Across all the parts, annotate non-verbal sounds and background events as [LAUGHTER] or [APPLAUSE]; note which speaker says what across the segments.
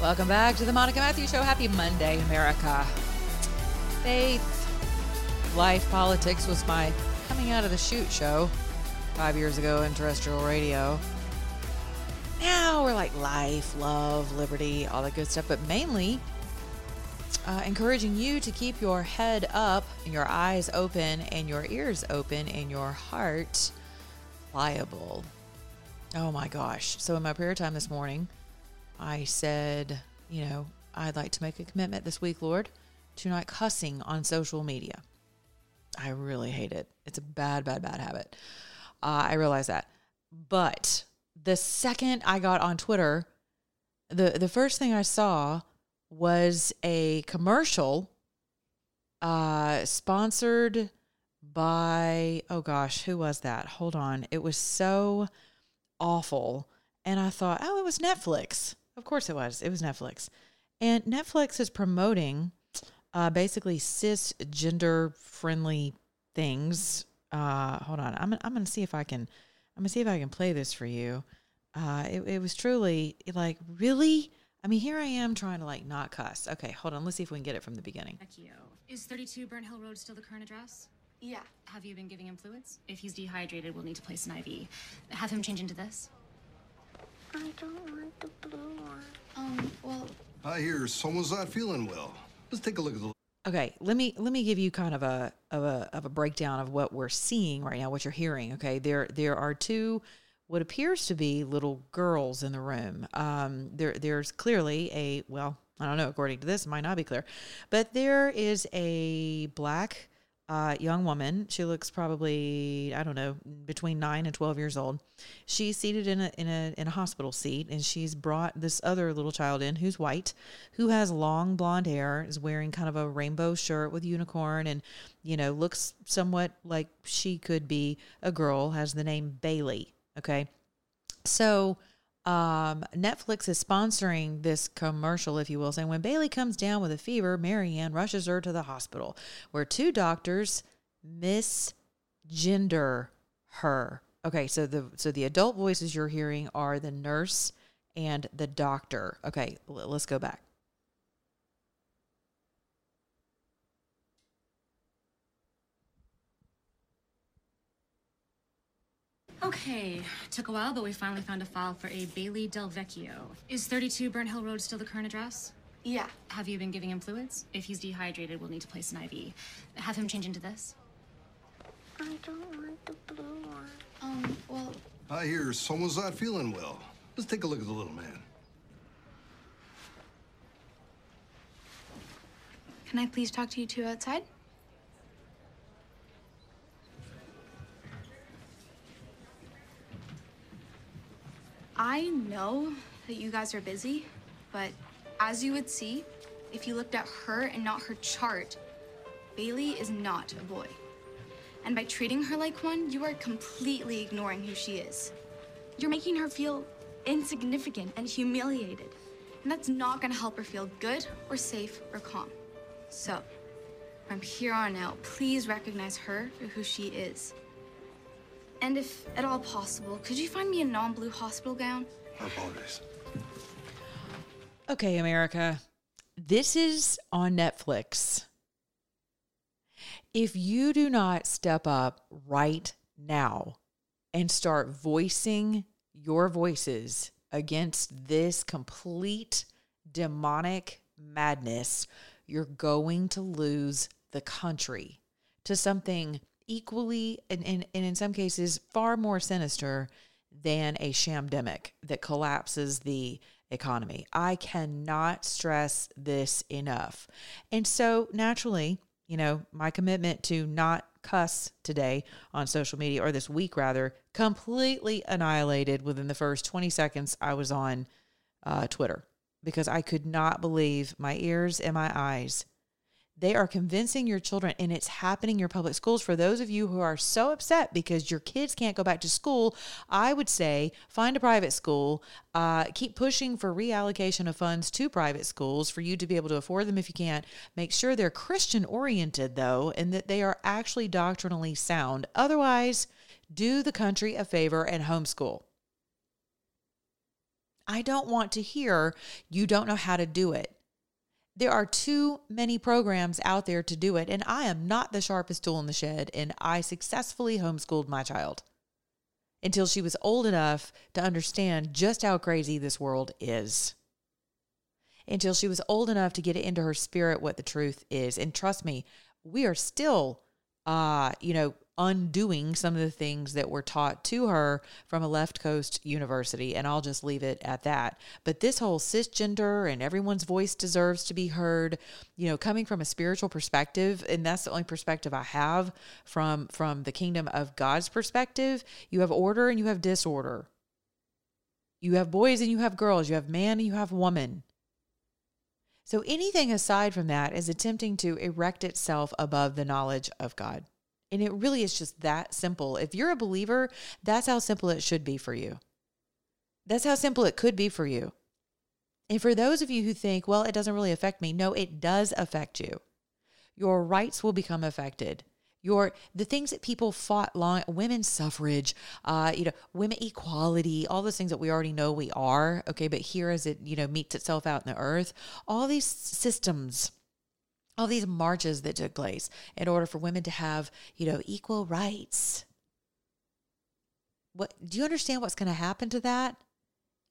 Speaker 1: Welcome back to the Monica Matthews Show. Happy Monday, America. Faith, life, politics was my coming out of the shoot show five years ago in terrestrial radio. Now we're like life, love, liberty, all that good stuff, but mainly uh, encouraging you to keep your head up, and your eyes open, and your ears open, and your heart pliable. Oh my gosh. So, in my prayer time this morning, I said, you know, I'd like to make a commitment this week, Lord, to not cussing on social media. I really hate it. It's a bad, bad, bad habit. Uh, I realize that. But the second I got on Twitter, the the first thing I saw was a commercial uh sponsored by oh gosh, who was that? Hold on. It was so awful. And I thought, oh, it was Netflix. Of course it was. It was Netflix. And Netflix is promoting uh, basically cisgender friendly things. Uh, hold on. I'm, I'm going to see if I can, I'm going to see if I can play this for you. Uh, it, it was truly like, really? I mean, here I am trying to like not cuss. Okay, hold on. Let's see if we can get it from the beginning.
Speaker 2: Vecchio. Is 32 Burnt Hill Road still the current address?
Speaker 3: Yeah.
Speaker 2: Have you been giving him fluids? If he's dehydrated, we'll need to place an IV. Have him change into this.
Speaker 3: I don't want the blue one.
Speaker 2: Um, well,
Speaker 4: I hear someone's not feeling well. Let's take a look at the.
Speaker 1: Okay, let me let me give you kind of a of a of a breakdown of what we're seeing right now, what you're hearing. Okay, there there are two what appears to be little girls in the room. Um, there there's clearly a well, I don't know. According to this, it might not be clear, but there is a black uh, young woman. She looks probably I don't know between nine and twelve years old. She's seated in a in a in a hospital seat, and she's brought this other little child in who's white, who has long blonde hair, is wearing kind of a rainbow shirt with unicorn, and you know looks somewhat like she could be a girl. Has the name Bailey. Okay, so um, Netflix is sponsoring this commercial, if you will, saying when Bailey comes down with a fever, Marianne rushes her to the hospital, where two doctors misgender her. Okay, so the so the adult voices you're hearing are the nurse and the doctor. Okay, let's go back.
Speaker 2: Okay. Took a while, but we finally found a file for a Bailey Del Vecchio. Is 32 Burnt Hill Road still the current address?
Speaker 3: Yeah.
Speaker 2: Have you been giving him fluids? If he's dehydrated, we'll need to place an IV. Have him change into this.
Speaker 3: I don't want the blue one.
Speaker 2: Um, well,
Speaker 4: I hear someone's not feeling well. Let's take a look at the little man.
Speaker 3: Can I please talk to you two outside? I know that you guys are busy, but as you would see, if you looked at her and not her chart, Bailey is not a boy. And by treating her like one, you are completely ignoring who she is. You're making her feel insignificant and humiliated. And that's not gonna help her feel good or safe or calm. So, from here on out, please recognize her for who she is. And if at all possible, could you find me a non blue hospital gown?
Speaker 4: I apologize.
Speaker 1: Okay, America, this is on Netflix. If you do not step up right now and start voicing your voices against this complete demonic madness, you're going to lose the country to something equally and, and, and in some cases far more sinister than a shamdemic that collapses the economy. I cannot stress this enough. And so naturally, you know, my commitment to not cuss today on social media or this week rather completely annihilated within the first 20 seconds I was on uh, Twitter because I could not believe my ears and my eyes. They are convincing your children, and it's happening in your public schools. For those of you who are so upset because your kids can't go back to school, I would say find a private school. Uh, keep pushing for reallocation of funds to private schools for you to be able to afford them if you can't. Make sure they're Christian oriented, though, and that they are actually doctrinally sound. Otherwise, do the country a favor and homeschool. I don't want to hear you don't know how to do it. There are too many programs out there to do it, and I am not the sharpest tool in the shed, and I successfully homeschooled my child until she was old enough to understand just how crazy this world is. Until she was old enough to get it into her spirit what the truth is. And trust me, we are still uh, you know, undoing some of the things that were taught to her from a left coast university and I'll just leave it at that. But this whole cisgender and everyone's voice deserves to be heard, you know, coming from a spiritual perspective and that's the only perspective I have from from the kingdom of God's perspective, you have order and you have disorder. You have boys and you have girls, you have man and you have woman. So anything aside from that is attempting to erect itself above the knowledge of God. And it really is just that simple. If you're a believer, that's how simple it should be for you. That's how simple it could be for you. And for those of you who think, well, it doesn't really affect me, no, it does affect you. Your rights will become affected. Your the things that people fought long, women's suffrage, uh, you know, women equality, all those things that we already know we are. Okay, but here as it you know meets itself out in the earth, all these systems all these marches that took place in order for women to have, you know, equal rights. What do you understand what's going to happen to that?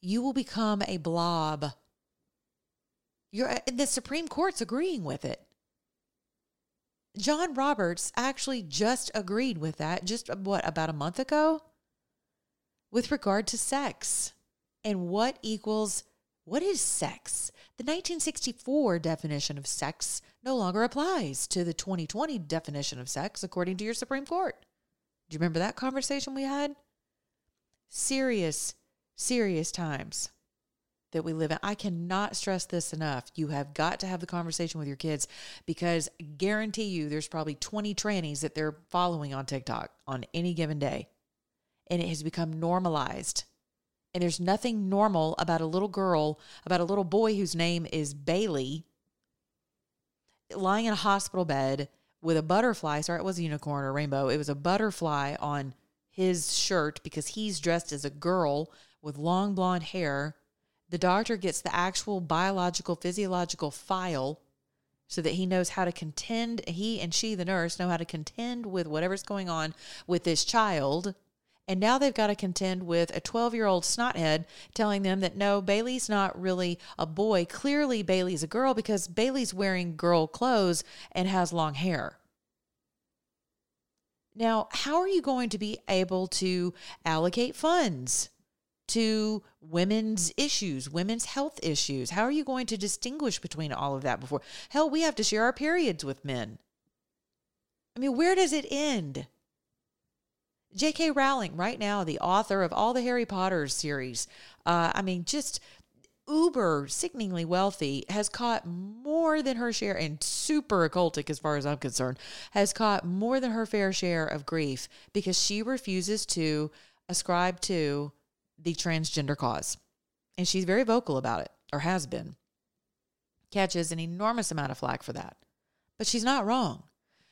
Speaker 1: You will become a blob. You're uh, the Supreme Court's agreeing with it. John Roberts actually just agreed with that just uh, what about a month ago with regard to sex and what equals what is sex? The 1964 definition of sex no longer applies to the 2020 definition of sex, according to your Supreme Court. Do you remember that conversation we had? Serious, serious times that we live in. I cannot stress this enough. You have got to have the conversation with your kids because I guarantee you there's probably 20 trannies that they're following on TikTok on any given day. And it has become normalized and there's nothing normal about a little girl, about a little boy whose name is Bailey, lying in a hospital bed with a butterfly. Sorry, it was a unicorn or a rainbow. It was a butterfly on his shirt because he's dressed as a girl with long blonde hair. The doctor gets the actual biological, physiological file so that he knows how to contend. He and she, the nurse, know how to contend with whatever's going on with this child and now they've got to contend with a 12 year old snothead telling them that no, Bailey's not really a boy. Clearly, Bailey's a girl because Bailey's wearing girl clothes and has long hair. Now, how are you going to be able to allocate funds to women's issues, women's health issues? How are you going to distinguish between all of that before? Hell, we have to share our periods with men. I mean, where does it end? J.K. Rowling, right now, the author of all the Harry Potter series, uh, I mean, just uber sickeningly wealthy, has caught more than her share, and super occultic as far as I'm concerned, has caught more than her fair share of grief because she refuses to ascribe to the transgender cause. And she's very vocal about it, or has been. Catches an enormous amount of flack for that. But she's not wrong.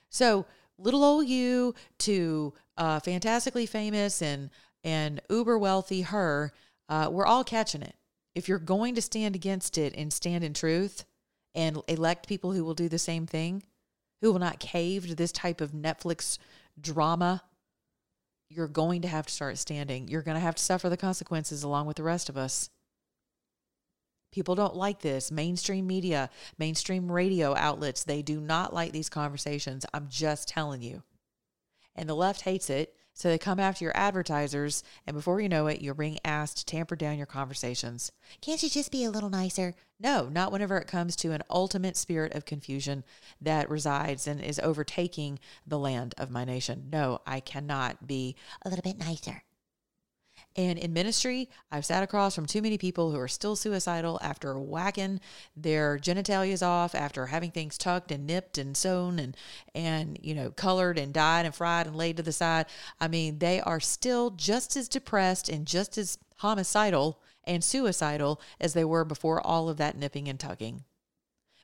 Speaker 1: So, little old you to uh, fantastically famous and and uber wealthy her, uh, we're all catching it. If you're going to stand against it and stand in truth and elect people who will do the same thing, who will not cave to this type of Netflix drama, you're going to have to start standing. You're going to have to suffer the consequences along with the rest of us. People don't like this. Mainstream media, mainstream radio outlets, they do not like these conversations. I'm just telling you and the left hates it. So they come after your advertisers, and before you know it, you're being asked to tamper down your conversations. Can't you just be a little nicer? No, not whenever it comes to an ultimate spirit of confusion that resides and is overtaking the land of my nation. No, I cannot be a little bit nicer. And in ministry, I've sat across from too many people who are still suicidal after whacking their genitalias off, after having things tucked and nipped and sewn and and you know colored and dyed and fried and laid to the side. I mean, they are still just as depressed and just as homicidal and suicidal as they were before all of that nipping and tucking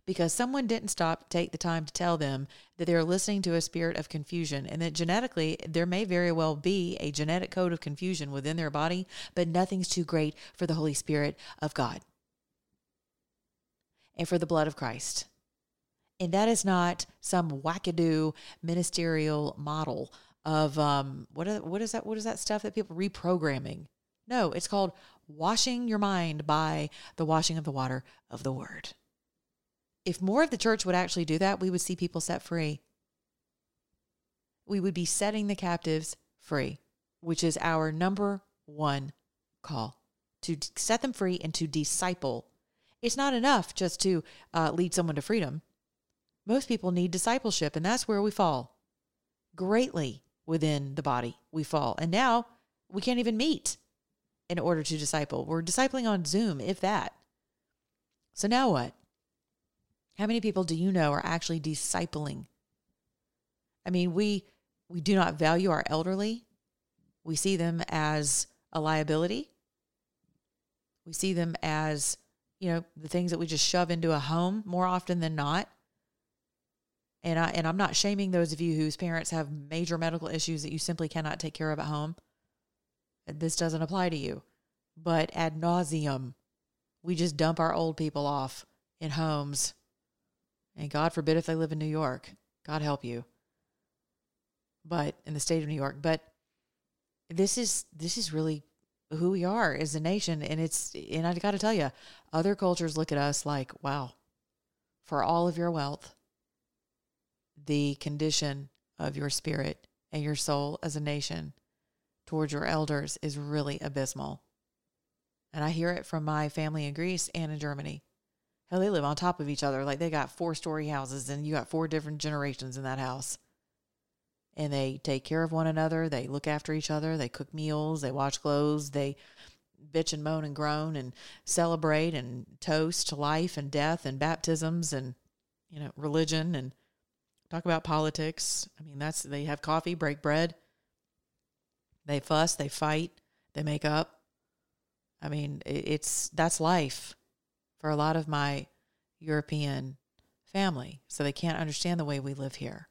Speaker 1: because someone didn't stop to take the time to tell them that they're listening to a spirit of confusion and that genetically there may very well be a genetic code of confusion within their body, but nothing's too great for the Holy Spirit of God and for the blood of Christ. And that is not some wackadoo ministerial model of um, what, are, what is that? What is that stuff that people reprogramming? No, it's called washing your mind by the washing of the water of the word if more of the church would actually do that, we would see people set free. We would be setting the captives free, which is our number one call to set them free and to disciple. It's not enough just to uh, lead someone to freedom. Most people need discipleship, and that's where we fall greatly within the body. We fall. And now we can't even meet in order to disciple. We're discipling on Zoom, if that. So now what? How many people do you know are actually discipling? I mean, we we do not value our elderly. We see them as a liability. We see them as, you know, the things that we just shove into a home more often than not. And I and I'm not shaming those of you whose parents have major medical issues that you simply cannot take care of at home. This doesn't apply to you. But ad nauseum, we just dump our old people off in homes and God forbid if they live in New York. God help you. But in the state of New York. But this is this is really who we are as a nation. And it's and I gotta tell you, other cultures look at us like, wow, for all of your wealth, the condition of your spirit and your soul as a nation towards your elders is really abysmal. And I hear it from my family in Greece and in Germany. Hell, they live on top of each other. Like they got four story houses and you got four different generations in that house. And they take care of one another. They look after each other. They cook meals. They wash clothes. They bitch and moan and groan and celebrate and toast to life and death and baptisms and, you know, religion and talk about politics. I mean, that's, they have coffee, break bread. They fuss, they fight, they make up. I mean, it's, that's life for a lot of my European family. So they can't understand the way we live here.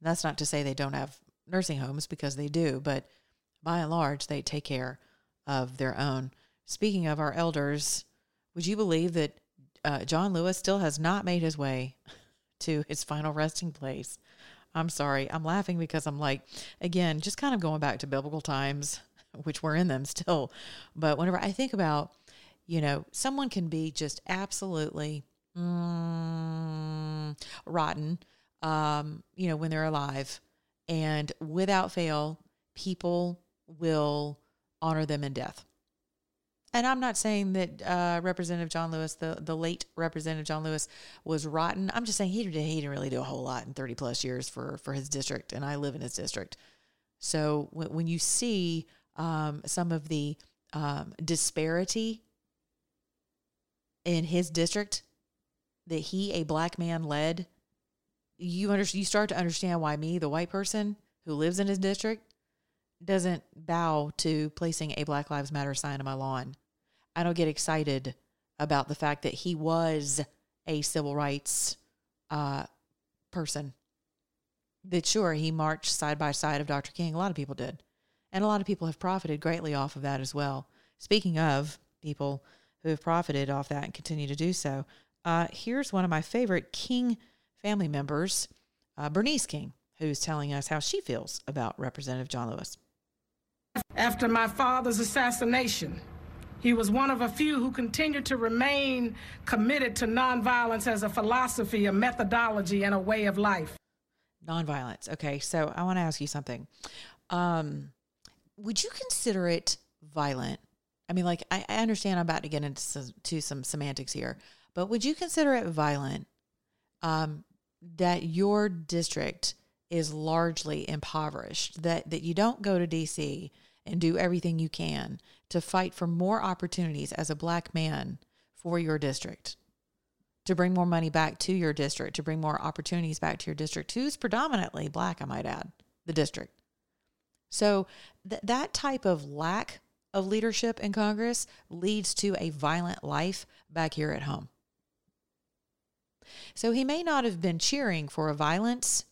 Speaker 1: And that's not to say they don't have nursing homes because they do, but by and large, they take care of their own. Speaking of our elders, would you believe that uh, John Lewis still has not made his way [LAUGHS] to his final resting place? I'm sorry. I'm laughing because I'm like, again, just kind of going back to biblical times, [LAUGHS] which we're in them still. But whenever I think about you know, someone can be just absolutely mm, rotten, um, you know, when they're alive. And without fail, people will honor them in death. And I'm not saying that uh, Representative John Lewis, the, the late Representative John Lewis, was rotten. I'm just saying he, did, he didn't really do a whole lot in 30 plus years for, for his district, and I live in his district. So when, when you see um, some of the um, disparity in his district that he, a black man, led, you under, you start to understand why me, the white person who lives in his district, doesn't bow to placing a Black Lives Matter sign on my lawn. I don't get excited about the fact that he was a civil rights uh, person. That sure he marched side by side of Dr. King. A lot of people did, and a lot of people have profited greatly off of that as well. Speaking of people who have profited off that and continue to do so. Uh, here's one of my favorite King family members, uh, Bernice King, who's telling us how she feels about Representative John Lewis.
Speaker 5: After my father's assassination, he was one of a few who continued to remain committed to nonviolence as a philosophy, a methodology, and a way of life.
Speaker 1: Nonviolence. Okay, so I want to ask you something. Um, would you consider it violent I mean, like, I, I understand I'm about to get into some, to some semantics here, but would you consider it violent um, that your district is largely impoverished, that, that you don't go to DC and do everything you can to fight for more opportunities as a black man for your district, to bring more money back to your district, to bring more opportunities back to your district, who's predominantly black, I might add, the district. So th- that type of lack of leadership in Congress leads to a violent life back here at home. So he may not have been cheering for a violence,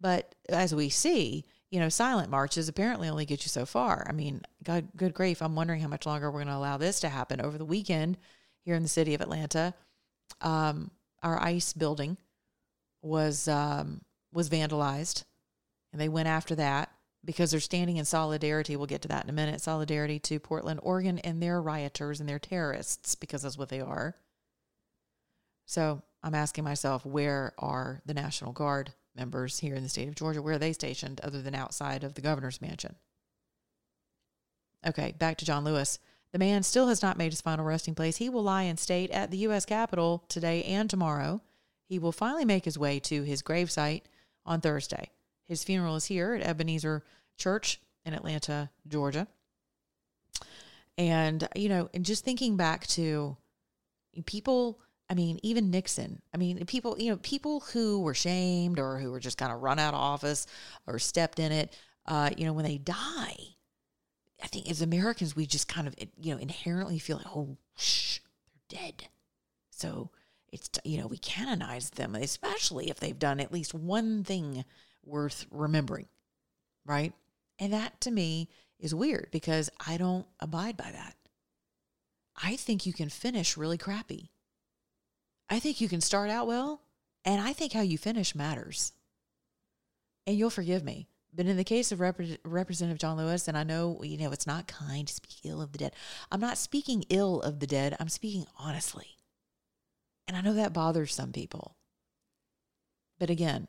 Speaker 1: but as we see, you know, silent marches apparently only get you so far. I mean, God, good grief, I'm wondering how much longer we're going to allow this to happen. Over the weekend here in the city of Atlanta, um, our ICE building was um, was vandalized, and they went after that because they're standing in solidarity. We'll get to that in a minute. Solidarity to Portland, Oregon, and their rioters and their terrorists, because that's what they are. So I'm asking myself, where are the National Guard members here in the state of Georgia? Where are they stationed other than outside of the governor's mansion? Okay, back to John Lewis. The man still has not made his final resting place. He will lie in state at the U.S. Capitol today and tomorrow. He will finally make his way to his gravesite on Thursday. His funeral is here at Ebenezer Church in Atlanta, Georgia. And, you know, and just thinking back to people, I mean, even Nixon, I mean, people, you know, people who were shamed or who were just kind of run out of office or stepped in it, uh, you know, when they die, I think as Americans, we just kind of, you know, inherently feel like, oh, shh, they're dead. So it's, you know, we canonize them, especially if they've done at least one thing worth remembering, right? And that to me is weird because I don't abide by that. I think you can finish really crappy. I think you can start out well, and I think how you finish matters. And you'll forgive me, but in the case of Rep- Representative John Lewis, and I know you know it's not kind to speak ill of the dead. I'm not speaking ill of the dead. I'm speaking honestly, and I know that bothers some people. But again,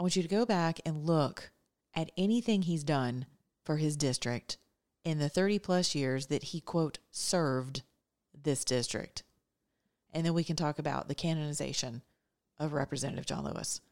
Speaker 1: I want you to go back and look at anything he's done for his district in the 30 plus years that he, quote, served this district. And then we can talk about the canonization of Representative John Lewis.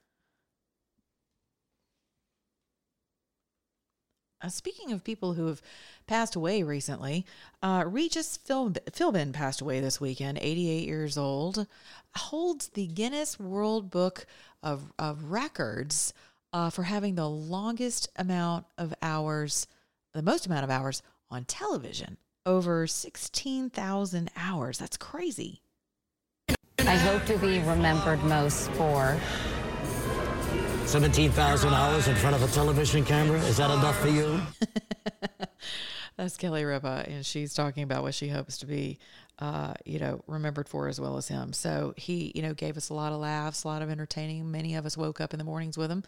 Speaker 1: Uh, speaking of people who have passed away recently, uh, Regis Phil- Philbin passed away this weekend, 88 years old, holds the Guinness World Book of, of Records uh, for having the longest amount of hours, the most amount of hours on television, over 16,000 hours. That's crazy.
Speaker 6: I hope to be remembered most for
Speaker 7: 17,000 hours in front of a television camera. Is that enough for you? [LAUGHS]
Speaker 1: That's Kelly Ripa, and she's talking about what she hopes to be, uh, you know, remembered for as well as him. So he, you know, gave us a lot of laughs, a lot of entertaining. Many of us woke up in the mornings with him.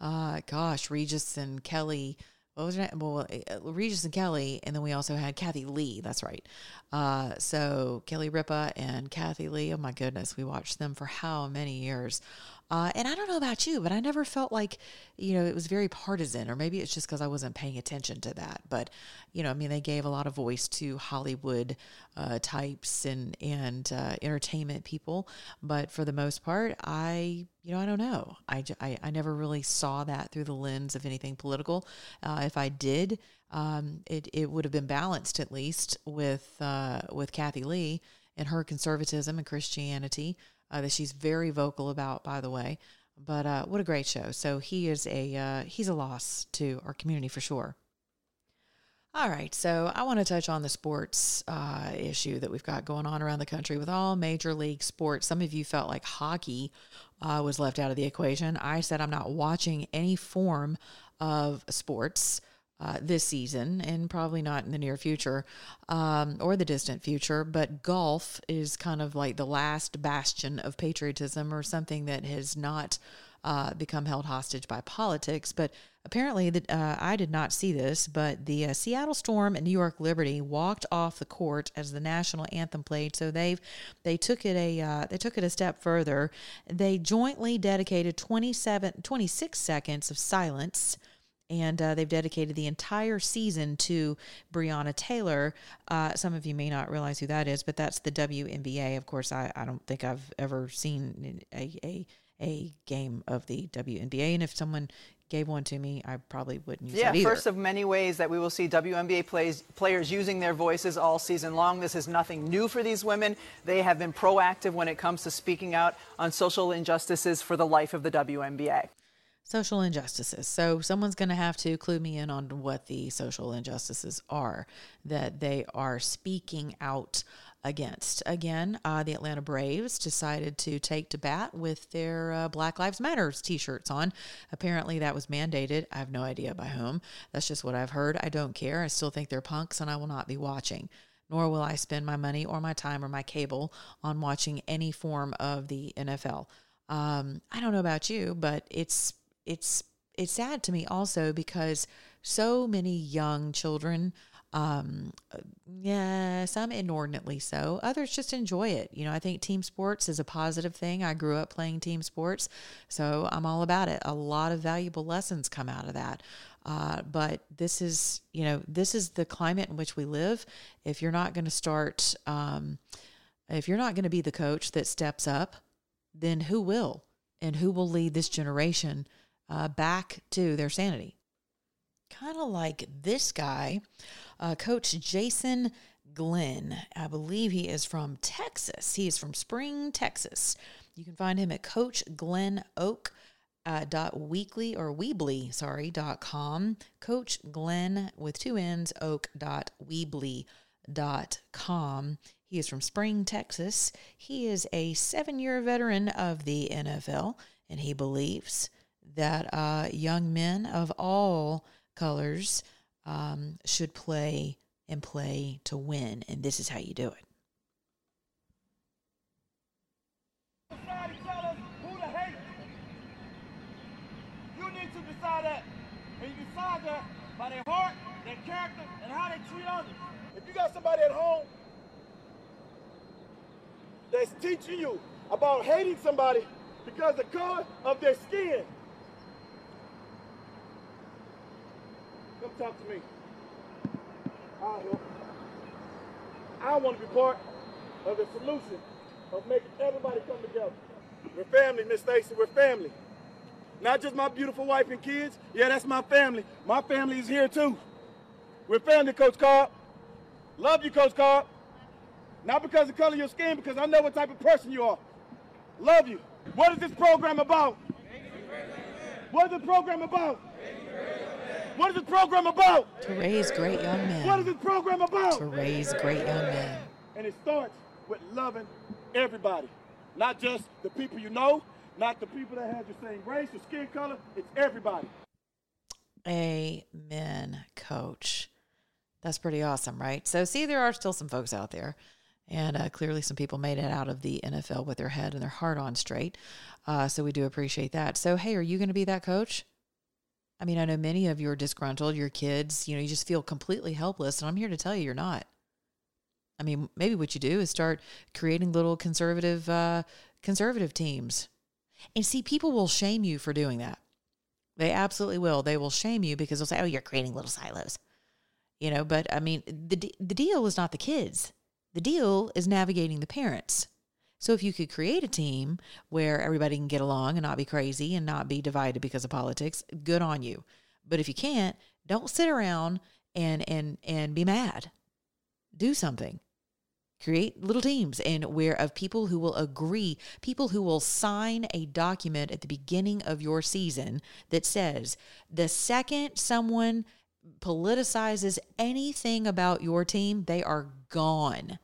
Speaker 1: Uh, gosh, Regis and Kelly. What was her name? Well, uh, Regis and Kelly, and then we also had Kathie Lee. That's right. Uh, so Kelly Ripa and Kathie Lee. Oh my goodness, we watched them for how many years? Uh, and I don't know about you, but I never felt like, you know, it was very partisan, or maybe it's just because I wasn't paying attention to that. But, you know, I mean, they gave a lot of voice to Hollywood uh, types and and uh, entertainment people. But for the most part, I, you know, I don't know. I, I, I never really saw that through the lens of anything political. Uh, if I did, um, it it would have been balanced at least with uh, with Kathie Lee and her conservatism and Christianity uh, that she's very vocal about, by the way. But uh, what a great show! So he is a uh, he's a loss to our community for sure. All right, so I want to touch on the sports uh, issue that we've got going on around the country with all major league sports. Some of you felt like hockey uh, was left out of the equation. I said I'm not watching any form of sports uh, this season and probably not in the near future um, or the distant future. But golf is kind of like the last bastion of patriotism or something that has not uh, become held hostage by politics. But apparently, that uh, I did not see this, but the uh, Seattle Storm and New York Liberty walked off the court as the national anthem played. So they've they took it a uh, they took it a step further. They jointly dedicated 27, 26 seconds of silence and uh, they've dedicated the entire season to Breonna Taylor. Uh, some of you may not realize who that is, but that's the WNBA. Of course, I, I don't think I've ever seen a, a, a game of the WNBA. And if someone gave one to me, I probably wouldn't use
Speaker 8: yeah,
Speaker 1: it either.
Speaker 8: first of many ways that we will see WNBA plays, players using their voices all season long. This is nothing new for these women. They have been proactive when it comes to speaking out on social injustices for the life of the WNBA.
Speaker 1: Social injustices. So someone's going to have to clue me in on what the social injustices are that they are speaking out against. Again, uh, the Atlanta Braves decided to take to bat with their uh, Black Lives Matters t-shirts on. Apparently, that was mandated. I have no idea by whom. That's just what I've heard. I don't care. I still think they're punks, and I will not be watching. Nor will I spend my money or my time or my cable on watching any form of the NFL. Um, I don't know about you, but it's it's it's sad to me also because so many young children um yeah some inordinately so others just enjoy it. You know i think team sports is a positive thing. I grew up playing team sports so i'm all about it. A lot of valuable lessons come out of that. Uh, but this is you know this is the climate in which we live. If you're not going to start um, if you're not going to be the coach that steps up then who will? And who will lead this generation uh, back to their sanity kind of like this guy, uh, Coach Jason Glenn. I believe he is from Texas. He is from Spring, Texas. You can find him at Coach Glenn Oak. Uh, dot weekly or weebly sorry dot com coach glenn with two n's oak dot weebly dot com he is from spring texas he is a seven year veteran of the nfl and he believes that uh, young men of all colors um, should play and play to win. And this is how you do it.
Speaker 9: That. And you decide that by their heart, their character, and how they treat others. If you got somebody at home that's teaching you about hating somebody because the color of their skin, come talk to me. Help. I want to be part of the solution of making everybody come together. We're family, Miss Stacy. We're family. Not just my beautiful wife and kids. Yeah, that's my family. My family is here too. We're family, Coach Carp. Love you, Coach Carp. Not because of the color of your skin, because I know what type of person you are. Love you. What is this program about? What is the program about? What is this program about?
Speaker 1: To raise great young men.
Speaker 9: What is this program about?
Speaker 1: To raise great young men.
Speaker 9: And it starts with loving everybody, not just the people you know, not the people that have the same race or skin color. It's everybody.
Speaker 1: Amen, coach. That's pretty awesome, right? So, see, there are still some folks out there, and uh, clearly some people made it out of the NFL with their head and their heart on straight. Uh, so, we do appreciate that. So, hey, are you going to be that coach? I mean, I know many of you are disgruntled, your kids, you know, you just feel completely helpless. And I'm here to tell you, you're not. I mean, maybe what you do is start creating little conservative, uh, conservative teams. And see, people will shame you for doing that. They absolutely will. They will shame you because they'll say, oh, you're creating little silos. You know, but I mean, the, the deal is not the kids, the deal is navigating the parents. So if you could create a team where everybody can get along and not be crazy and not be divided because of politics, good on you. But if you can't, don't sit around and and and be mad. Do something. Create little teams and where of people who will agree, people who will sign a document at the beginning of your season that says the second someone politicizes anything about your team, they are gone.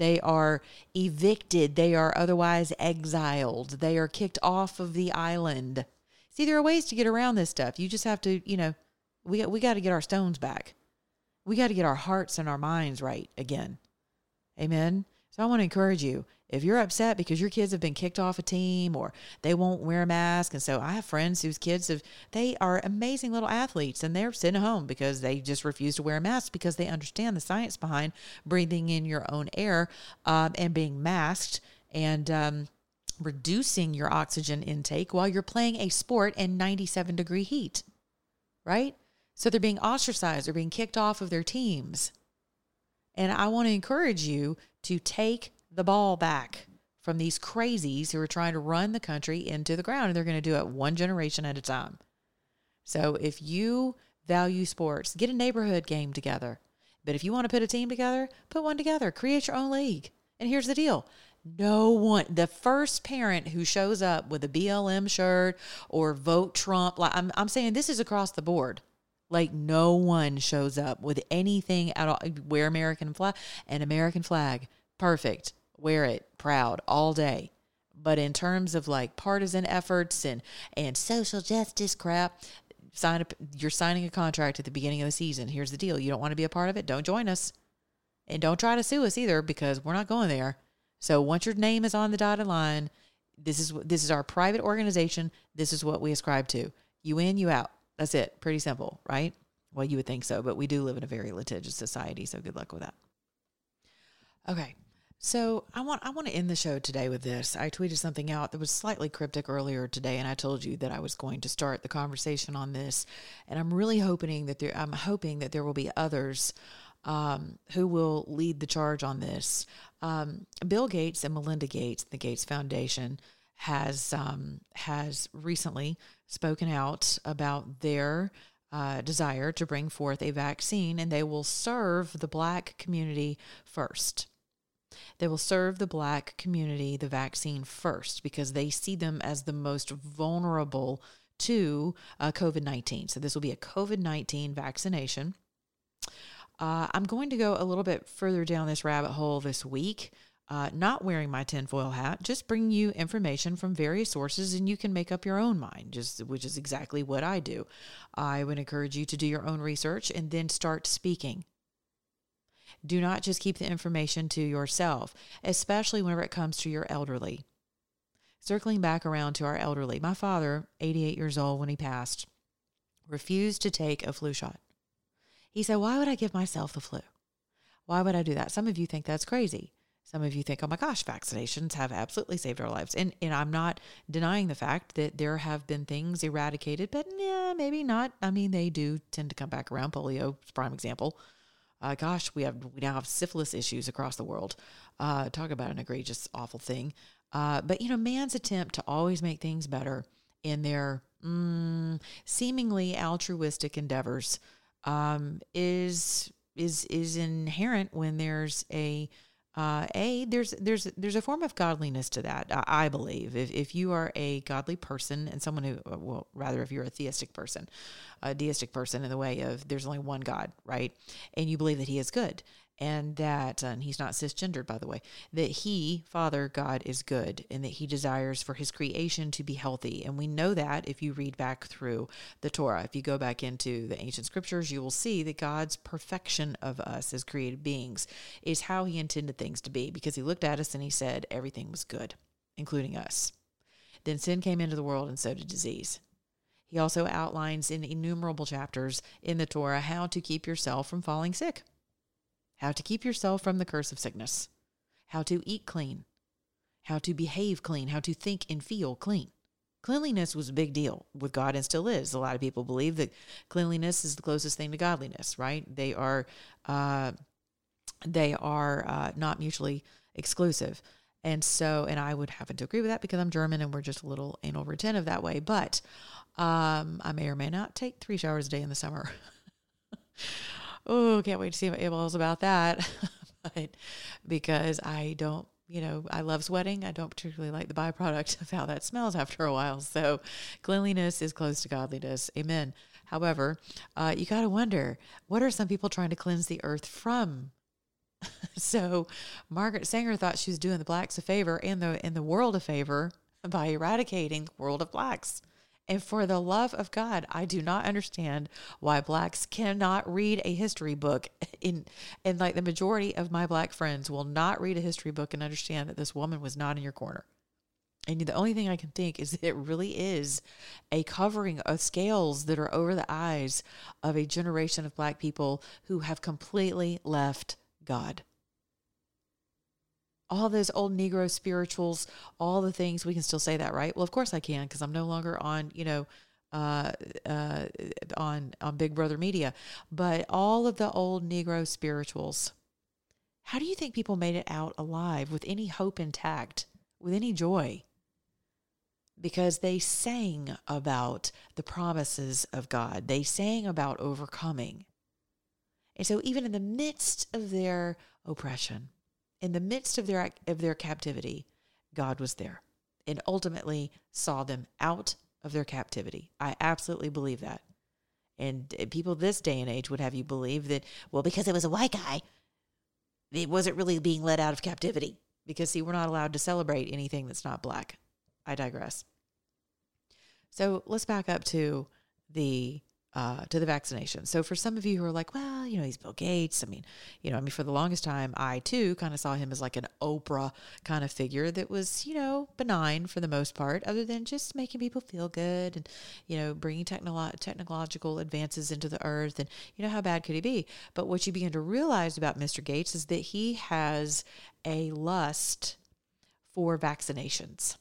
Speaker 1: They are evicted. They are otherwise exiled. They are kicked off of the island. See, there are ways to get around this stuff. You just have to, you know, we we got to get our stones back. We got to get our hearts and our minds right again. Amen. So I want to encourage you. If you're upset because your kids have been kicked off a team or they won't wear a mask, and so I have friends whose kids have, they are amazing little athletes and they're sitting home because they just refuse to wear a mask because they understand the science behind breathing in your own air um, and being masked and um, reducing your oxygen intake while you're playing a sport in 97 degree heat, right? So they're being ostracized, they're being kicked off of their teams. And I want to encourage you to take the ball back from these crazies who are trying to run the country into the ground, and they're going to do it one generation at a time. So if you value sports, get a neighborhood game together. But if you want to put a team together, put one together, create your own league. And here's the deal no one, the first parent who shows up with a BLM shirt or vote Trump, like I'm, I'm saying this is across the board. Like no one shows up with anything at all. Wear American flag, an American flag, perfect. Wear it, proud all day. But in terms of like partisan efforts and and social justice crap, sign up. You're signing a contract at the beginning of the season. Here's the deal: you don't want to be a part of it. Don't join us, and don't try to sue us either because we're not going there. So once your name is on the dotted line, this is this is our private organization. This is what we ascribe to. You in, you out. That's it. Pretty simple, right? Well, you would think so, but we do live in a very litigious society, so good luck with that. Okay. So I want I want to end the show today with this. I tweeted something out that was slightly cryptic earlier today, and I told you that I was going to start the conversation on this. And I'm really hoping that there I'm hoping that there will be others um, who will lead the charge on this. Um, Bill Gates and Melinda Gates, the Gates Foundation, has um, has recently spoken out about their uh, desire to bring forth a vaccine, and they will serve the Black community first. They will serve the Black community the vaccine first because they see them as the most vulnerable to uh, COVID 19. So, this will be a COVID 19 vaccination. Uh, I'm going to go a little bit further down this rabbit hole this week uh, not wearing my tinfoil hat, just bringing you information from various sources and you can make up your own mind, just which is exactly what I do. I would encourage you to do your own research and then start speaking. Do not just keep the information to yourself, especially whenever it comes to your elderly. Circling back around to our elderly, my father, 88 years old when he passed, refused to take a flu shot. He said, Why would I give myself the flu? Why would I do that? Some of you think that's crazy. Some of you think, oh my gosh, vaccinations have absolutely saved our lives. And, and I'm not denying the fact that there have been things eradicated, but yeah, maybe not. I mean, they do tend to come back around. Polio is prime example. Uh, gosh, we have we now have syphilis issues across the world. Uh, talk about an egregious, awful thing. Uh, but you know, man's attempt to always make things better in their mm, seemingly altruistic endeavors um, is is is inherent when there's a uh, a there's there's there's a form of godliness to that I, I, believe. If, if you are a godly person and someone who uh, well rather if you're a theistic person a deistic person in the way of there's only one God right? And you believe that he is good and that, uh, and he's not cisgendered, by the way, that he, Father God, is good and that he desires for his creation to be healthy. And we know that if you read back through the Torah, if you go back into the ancient scriptures, you will see that God's perfection of us as created beings is how he intended things to be because he looked at us and he said everything was good, including us. Then sin came into the world and so did disease. He also outlines in innumerable chapters in the Torah how to keep yourself from falling sick how to keep yourself from the curse of sickness, how to eat clean, how to behave clean, how to think and feel clean. Cleanliness was a big deal with God and still is. A lot of people believe that cleanliness is the closest thing to godliness, right? They are, uh, they are uh, not mutually exclusive. And so, and I would happen to agree with that because I'm German and we're just a little anal retentive that way. But um, I may or may not take three showers a day in the summer. [LAUGHS] oh, can't wait to see what Abel's about that. [LAUGHS] but because I don't, you know, I love sweating. I don't particularly like the byproduct of how that smells after a while. So cleanliness is close to godliness. Amen. However, uh, you got to wonder what are some people trying to cleanse the earth from? [LAUGHS] so Margaret Sanger thought she was doing the blacks a favor and the and the world a favor by eradicating world of blacks. And for the love of God, I do not understand why blacks cannot read a history book. [LAUGHS] In and like the majority of my black friends will not read a history book and understand that this woman was not in your corner. And the only thing I can think is that [LAUGHS] it really is a covering of scales that are over the eyes of a generation of black people who have completely left God all those old Negro spirituals, all the things we can still say that, right? Well, of course I can because I'm no longer on, you know, uh, uh, on on Big Brother Media, but all of the old Negro spirituals. How do you think people made it out alive with any hope intact with any joy because they sang about the promises of God. They sang about overcoming. And so even in the midst of their oppression, in the midst of their of their captivity, God was there and ultimately saw them out of their captivity. I absolutely believe that. And eh, people this day and age would have you believe that, well, because it was a white guy, it wasn't really being let out of captivity. Because, see, we're not allowed to celebrate anything that's not black. I digress. So let's back up to the uh, to the vaccination. So for some of you who are like, well, you know, he's Bill Gates. I mean, you know, I mean, for the longest time, I too kind of saw him as like an Oprah kind of figure that was, you know, benign for the most part, other than just making people feel good and, you know, bringing technolo- technological advances into the earth. And, you know, how bad could he be? But what you begin to realize about Mr. Gates is that he has a lust for vaccinations.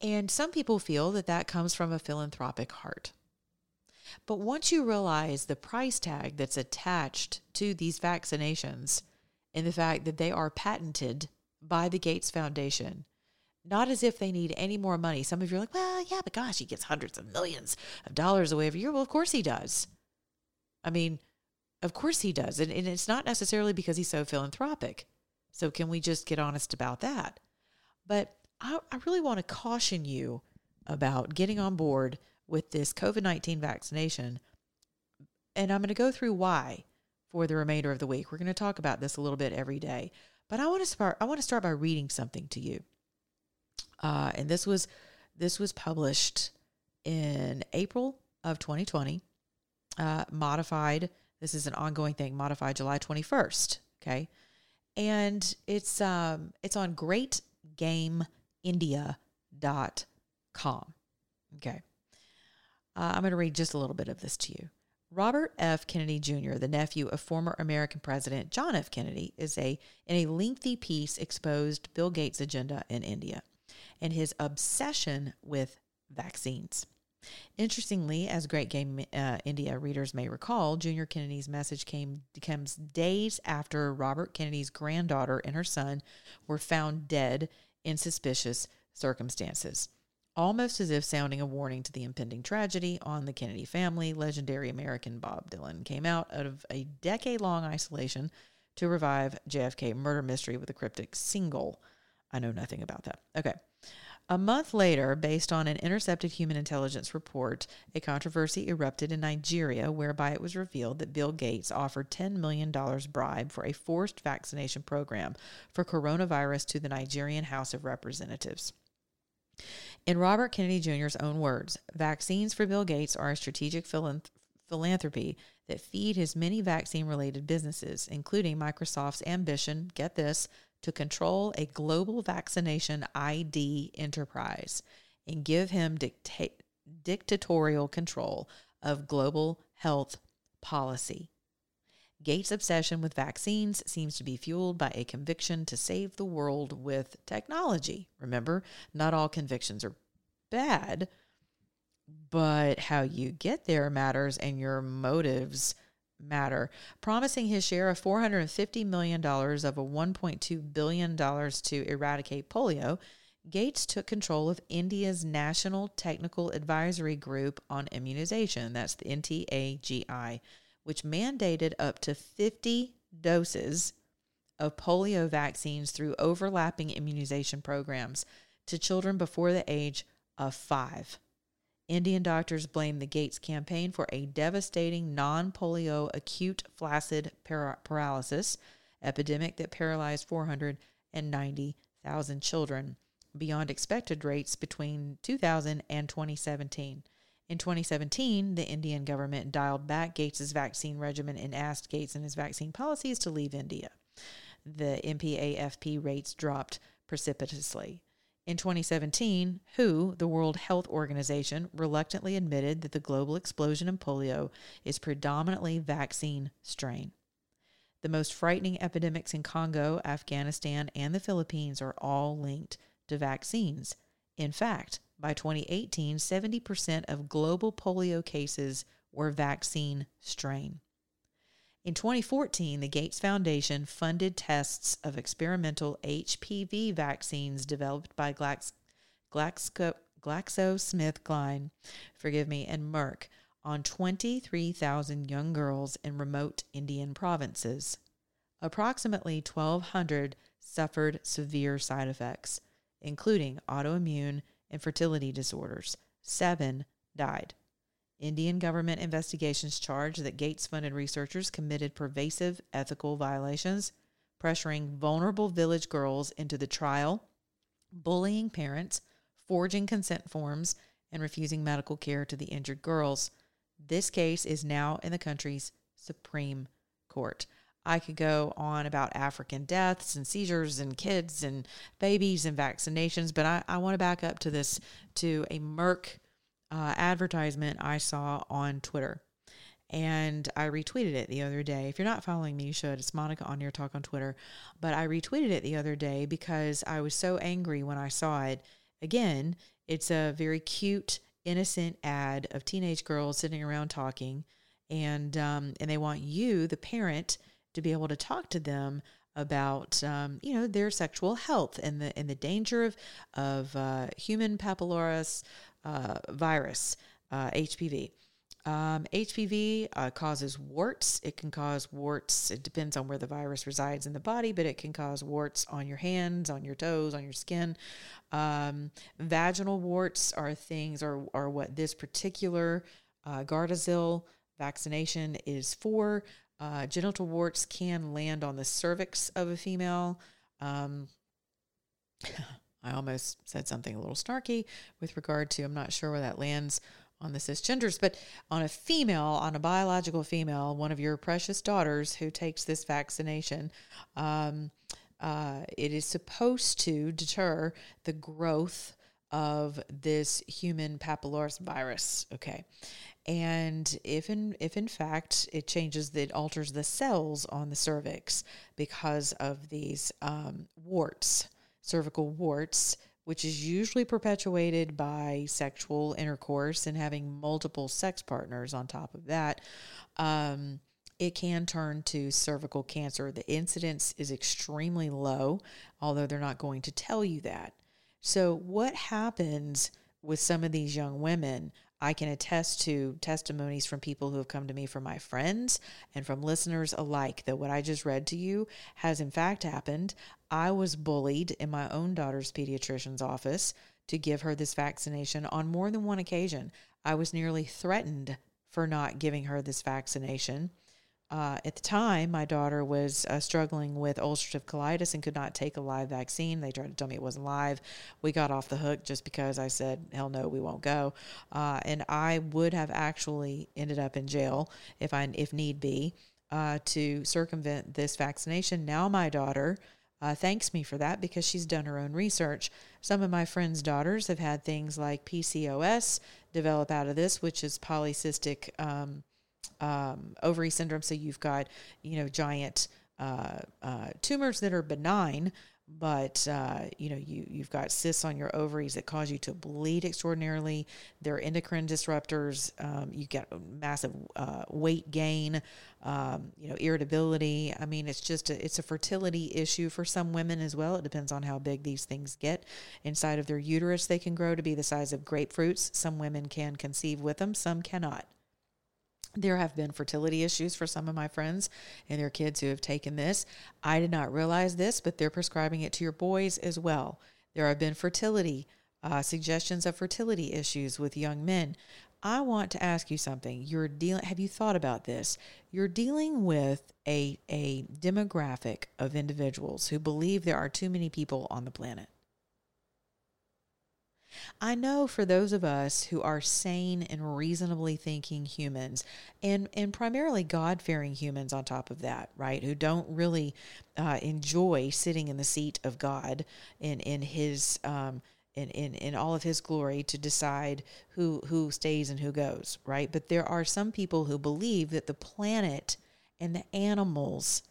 Speaker 1: And some people feel that that comes from a philanthropic heart. But once you realize the price tag that's attached to these vaccinations and the fact that they are patented by the Gates Foundation, not as if they need any more money. Some of you are like, well, yeah, but gosh, he gets hundreds of millions of dollars away every year. Well, of course he does. I mean, of course he does. And, and it's not necessarily because he's so philanthropic. So can we just get honest about that? But I, I really want to caution you about getting on board with this COVID 19 vaccination. And I'm going to go through why for the remainder of the week. We're going to talk about this a little bit every day. But I want to start I want to start by reading something to you. Uh, and this was this was published in April of 2020. Uh, modified. This is an ongoing thing. Modified July 21st. Okay, and it's um it's on GreatGameIndia.com. Okay, uh, I'm going to read just a little bit of this to you. Robert F. Kennedy Jr., the nephew of former American President John F. Kennedy, is a in a lengthy piece exposed Bill Gates' agenda in India and his obsession with vaccines. Interestingly, as Great Game uh, India readers may recall, Junior Kennedy's message came comes days after Robert Kennedy's granddaughter and her son were found dead in suspicious circumstances. Almost as if sounding a warning to the impending tragedy on the Kennedy family, legendary American Bob Dylan came out of a decade long isolation to revive JFK murder mystery with a cryptic single. I know nothing about that. Okay. A month later, based on an intercepted human intelligence report, a controversy erupted in Nigeria whereby it was revealed that Bill Gates offered $10 million bribe for a forced vaccination program for coronavirus to the Nigerian House of Representatives. In Robert Kennedy Jr.'s own words, vaccines for Bill Gates are a strategic philanthropy that feed his many vaccine related businesses, including Microsoft's ambition, get this, to control a global vaccination ID enterprise and give him dicta- dictatorial control of global health policy. Gates' obsession with vaccines seems to be fueled by a conviction to save the world with technology. Remember, not all convictions are bad, but how you get there matters and your motives matter. Promising his share of $450 million of a $1.2 billion to eradicate polio, Gates took control of India's National Technical Advisory Group on Immunization, that's the NTAGI, which mandated up to 50 doses of polio vaccines through overlapping immunization programs to children before the age of five. Indian doctors blame the Gates campaign for a devastating non polio acute flaccid para- paralysis epidemic that paralyzed 490,000 children beyond expected rates between 2000 and 2017. In 2017, the Indian government dialed back Gates's vaccine regimen and asked Gates and his vaccine policies to leave India. The NPAFP rates dropped precipitously. In 2017, WHO, the World Health Organization, reluctantly admitted that the global explosion in polio is predominantly vaccine strain. The most frightening epidemics in Congo, Afghanistan, and the Philippines are all linked to vaccines. In fact, by 2018, 70% of global polio cases were vaccine strain. In 2014, the Gates Foundation funded tests of experimental HPV vaccines developed by Glax- Glaxo- GlaxoSmithKline, forgive me, and Merck on 23,000 young girls in remote Indian provinces. Approximately 1,200 suffered severe side effects, including autoimmune and fertility disorders. Seven died. Indian government investigations charge that Gates funded researchers committed pervasive ethical violations, pressuring vulnerable village girls into the trial, bullying parents, forging consent forms, and refusing medical care to the injured girls. This case is now in the country's Supreme Court. I could go on about African deaths and seizures and kids and babies and vaccinations, but I, I want to back up to this to a Merck uh, advertisement I saw on Twitter. And I retweeted it the other day. If you're not following me, you should. It's Monica on Air Talk on Twitter. But I retweeted it the other day because I was so angry when I saw it. Again, it's a very cute, innocent ad of teenage girls sitting around talking, and um, and they want you, the parent, to be able to talk to them about um, you know their sexual health and the and the danger of of uh, human papillomavirus uh, virus uh, HPV. Um, HPV uh, causes warts. It can cause warts. It depends on where the virus resides in the body, but it can cause warts on your hands, on your toes, on your skin. Um, vaginal warts are things, are, are what this particular uh, Gardasil vaccination is for. Uh, genital warts can land on the cervix of a female. Um, [LAUGHS] I almost said something a little snarky with regard to, I'm not sure where that lands on the cisgenders, but on a female, on a biological female, one of your precious daughters who takes this vaccination, um, uh, it is supposed to deter the growth of this human papillomavirus virus. Okay. And if in if in fact it changes, it alters the cells on the cervix because of these um, warts, cervical warts, which is usually perpetuated by sexual intercourse and having multiple sex partners on top of that. Um, it can turn to cervical cancer. The incidence is extremely low, although they're not going to tell you that. So, what happens with some of these young women? I can attest to testimonies from people who have come to me from my friends and from listeners alike that what I just read to you has in fact happened. I was bullied in my own daughter's pediatrician's office to give her this vaccination on more than one occasion. I was nearly threatened for not giving her this vaccination. Uh, at the time, my daughter was uh, struggling with ulcerative colitis and could not take a live vaccine. They tried to tell me it wasn't live. We got off the hook just because I said, hell no, we won't go. Uh, and I would have actually ended up in jail if I, if need be, uh, to circumvent this vaccination. Now my daughter uh, thanks me for that because she's done her own research. Some of my friends' daughters have had things like PCOS develop out of this, which is polycystic. Um, um, ovary syndrome. So you've got, you know, giant uh, uh, tumors that are benign, but uh, you know you you've got cysts on your ovaries that cause you to bleed extraordinarily. They're endocrine disruptors. Um, you get massive uh, weight gain, um, you know irritability. I mean, it's just a, it's a fertility issue for some women as well. It depends on how big these things get inside of their uterus. They can grow to be the size of grapefruits. Some women can conceive with them. Some cannot. There have been fertility issues for some of my friends and their kids who have taken this. I did not realize this, but they're prescribing it to your boys as well. There have been fertility uh, suggestions of fertility issues with young men. I want to ask you something. You're dealing. Have you thought about this? You're dealing with a a demographic of individuals who believe there are too many people on the planet. I know for those of us who are sane and reasonably thinking humans, and, and primarily God fearing humans on top of that, right, who don't really uh, enjoy sitting in the seat of God in, in His. Um, in, in, in all of his glory to decide who who stays and who goes, right? But there are some people who believe that the planet and the animals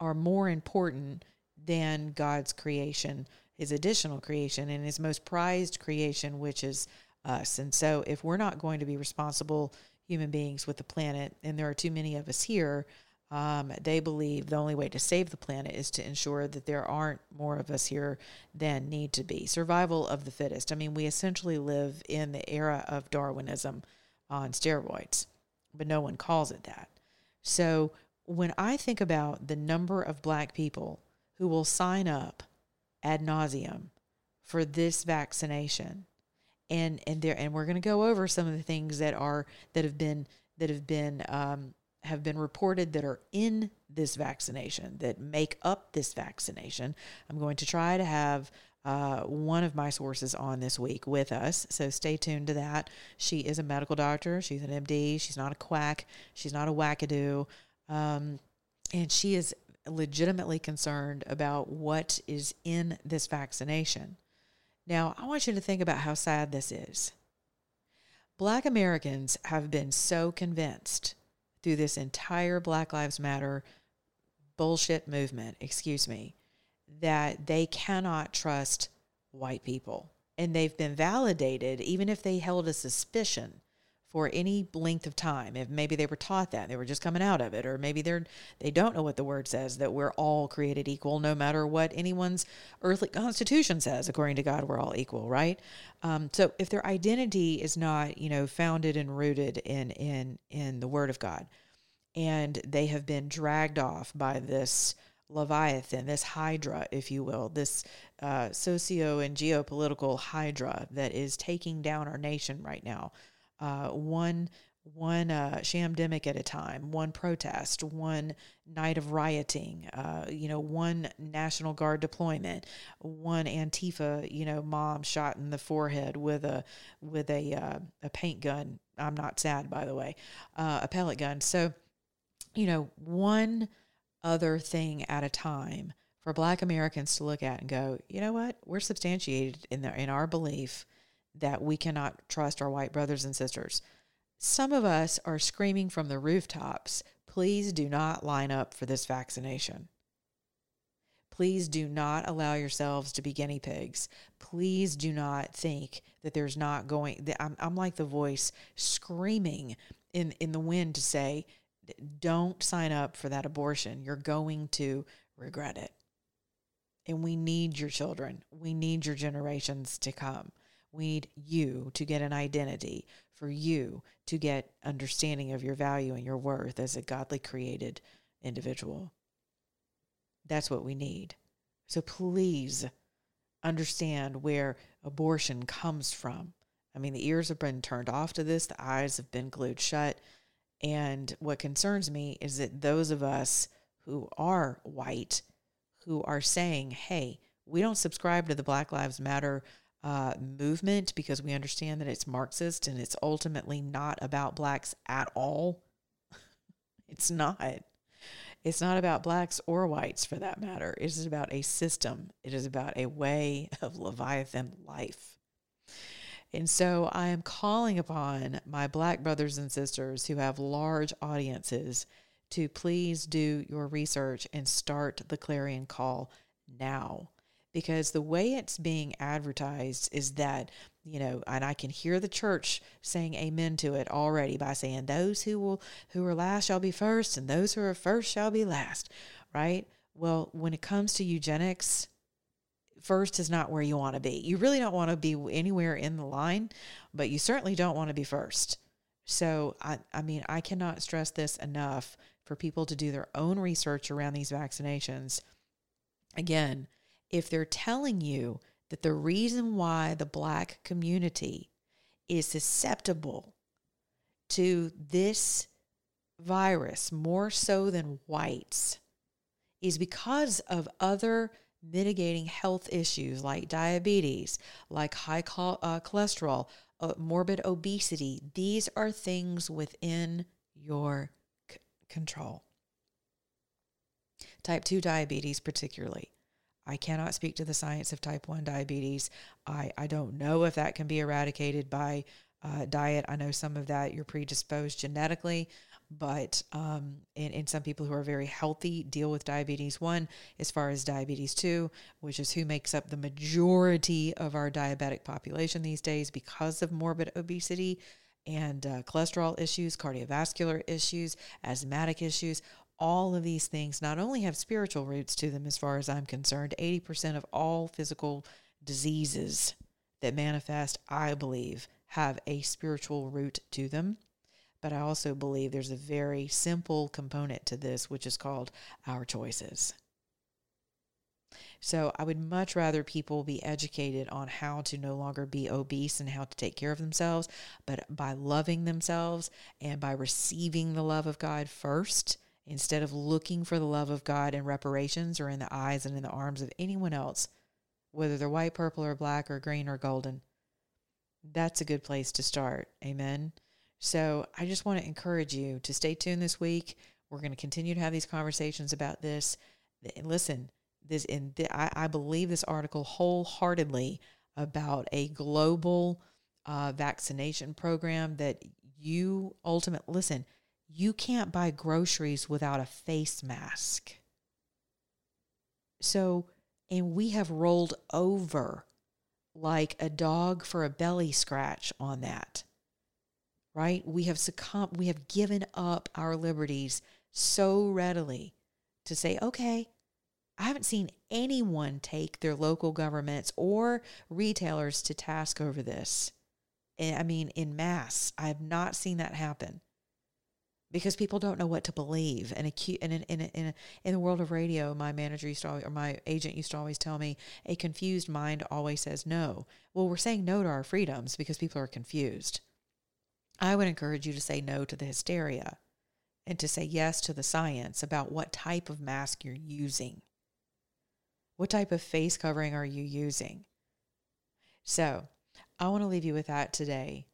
Speaker 1: are more important than God's creation his additional creation and his most prized creation, which is us. And so, if we're not going to be responsible human beings with the planet, and there are too many of us here, Um, they believe the only way to save the planet is to ensure that there aren't more of us here than need to be. Survival of the fittest. I mean, we essentially live in the era of Darwinism on steroids, but no one calls it that. So when I think about the number of black people who will sign up ad nauseum for this vaccination, and and there and we're going to go over some of the things that are that have been that have been um, have been reported that are in this vaccination that make up this vaccination. I'm going to try to have uh, one of my sources on this week with us. So stay tuned to that. She is a medical doctor. She's an MD. She's not a quack. She's not a wackadoo. Um, and she is legitimately concerned about what is in this vaccination. Now, I want you to think about how sad this is. Black Americans have been so convinced through this entire Black Lives Matter bullshit movement, excuse me, that they cannot trust white people. And they've been validated, even if they held a suspicion for any length of time. If maybe they were taught that, they were just coming out of it, or maybe they're they don't know what the word says, that we're all created equal, no matter what anyone's earthly constitution says. According to God, we're all equal, right? Um, so if their identity is not, you know, founded and rooted in in in the Word of God, and they have been dragged off by this Leviathan, this Hydra, if you will, this uh, socio and geopolitical Hydra that is taking down our nation right now uh, one one uh, shamdemic at a time, one protest, one night of rioting, uh, you know, one National Guard deployment, one Antifa, you know, mom shot in the forehead with a with a uh, a paint gun. I'm not sad, by the way, uh, a pellet gun. So, you know, one other thing at a time for Black Americans to look at and go, you know what, we're substantiated in the, in our belief that we cannot trust our white brothers and sisters. Some of us are screaming from the rooftops, please do not line up for this vaccination. Please do not allow yourselves to be guinea pigs. Please do not think that there's not going. I'm, I'm like the voice screaming in, in the wind to say, don't sign up for that abortion. You're going to regret it. And we need your children. We need your generations to come. We need you to get an identity, for you to get understanding of your value and your worth as a godly created individual. That's what we need. So please understand where abortion comes from. I mean, the ears have been turned off to this, the eyes have been glued shut. And what concerns me is that those of us who are white, who are saying, hey, we don't subscribe to the Black Lives Matter uh, movement because we understand that it's Marxist and it's ultimately not about blacks at all. [LAUGHS] it's not. It's not about blacks or whites for that matter. It is about a system, it is about a way [LAUGHS] of Leviathan life. And so I am calling upon my black brothers and sisters who have large audiences to please do your research and start the clarion call now because the way it's being advertised is that you know and i can hear the church saying amen to it already by saying those who will who are last shall be first and those who are first shall be last right? Well when it comes to eugenics first is not where you want to be. You really don't want to be anywhere in the line but you certainly don't want to be first. So i i mean i cannot stress this enough for people to do their own research around these vaccinations. Again if they're telling you that the reason why the black community is susceptible to this virus more so than whites is because of other mitigating health issues like diabetes, like high uh, cholesterol, uh, morbid obesity. These are things within your c- control. Type 2 diabetes, particularly. I cannot speak to the science of type 1 diabetes. I, I don't know if that can be eradicated by uh, diet. I know some of that you're predisposed genetically, but um, some people who are very healthy deal with diabetes 1 as far as diabetes 2, which is who makes up the majority of our diabetic population these days because of morbid obesity and uh, cholesterol issues, cardiovascular issues, asthmatic issues all of these things not only have spiritual roots to them, as far as I'm concerned, 80% of all physical diseases that manifest, I believe, have a spiritual root to them. But I also believe there's a very simple component to this, which is called our choices. So I would much rather people be educated on how to no longer be obese and how to take care of themselves, but by loving themselves and by receiving the love of God first, instead of looking for the love of God in reparations or in the eyes and in the arms of anyone else, whether they're white, purple, or black, or green, or golden. That's a good place to start. Amen. So I just want to encourage you to stay tuned this week. We're going to continue to have these conversations about this. Listen, this I, I believe this article wholeheartedly about a global uh, vaccination program that you ultimate listen you can't buy groceries without a face mask. So and we have rolled over like a dog for a belly scratch on that right? We have succumbed we have given up our liberties so readily to say okay I haven't seen anyone take their local governments or retailers to task over this. I mean, in mass, I have not seen that happen because people don't know what to believe. And in, in, in, in, in the world of radio, my manager used to always, or my agent used to always tell me, a confused mind always says no. Well, we're saying no to our freedoms because people are confused. I would encourage you to say no to the hysteria and to say yes to the science about what type of mask you're using. What type of face covering are you using? So, I want to leave you with that today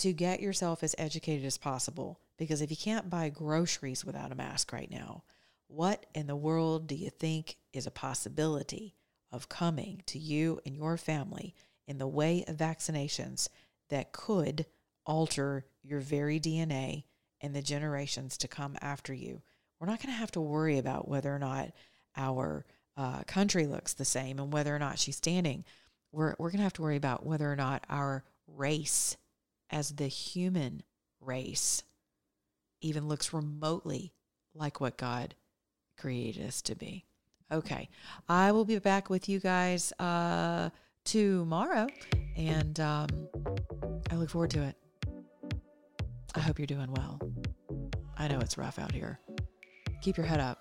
Speaker 1: to get yourself as educated as possible because if you can't buy groceries without a mask right now, what in the world do you think is a possibility of coming to you and your family in the way of vaccinations that could alter your very DNA and the generations to come after you? We're not going to have to worry about whether or not our uh, country looks the same and whether or not she's standing. We're, we're going to have to worry about whether or not our race as the human race even looks remotely like what God created us to be. Okay. I will be back with you guys uh, tomorrow, and um, I look forward to it. I hope you're doing well. I know it's rough out here. Keep your head up,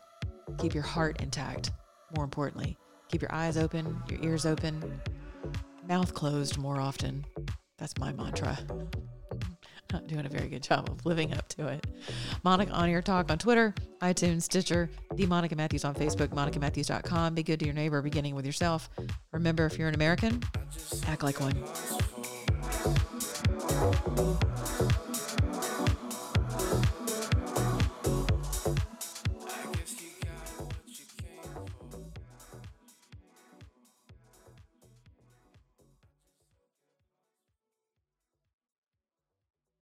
Speaker 1: keep your heart intact more importantly. Keep your eyes open, your ears open, mouth closed more often. That's my mantra. Not doing a very good job of living up to it. Monica on Air Talk on Twitter, iTunes, Stitcher, The Monica Matthews on Facebook, MonicaMatthews.com. Be good to your neighbor, beginning with yourself. Remember, if you're an American, act like one.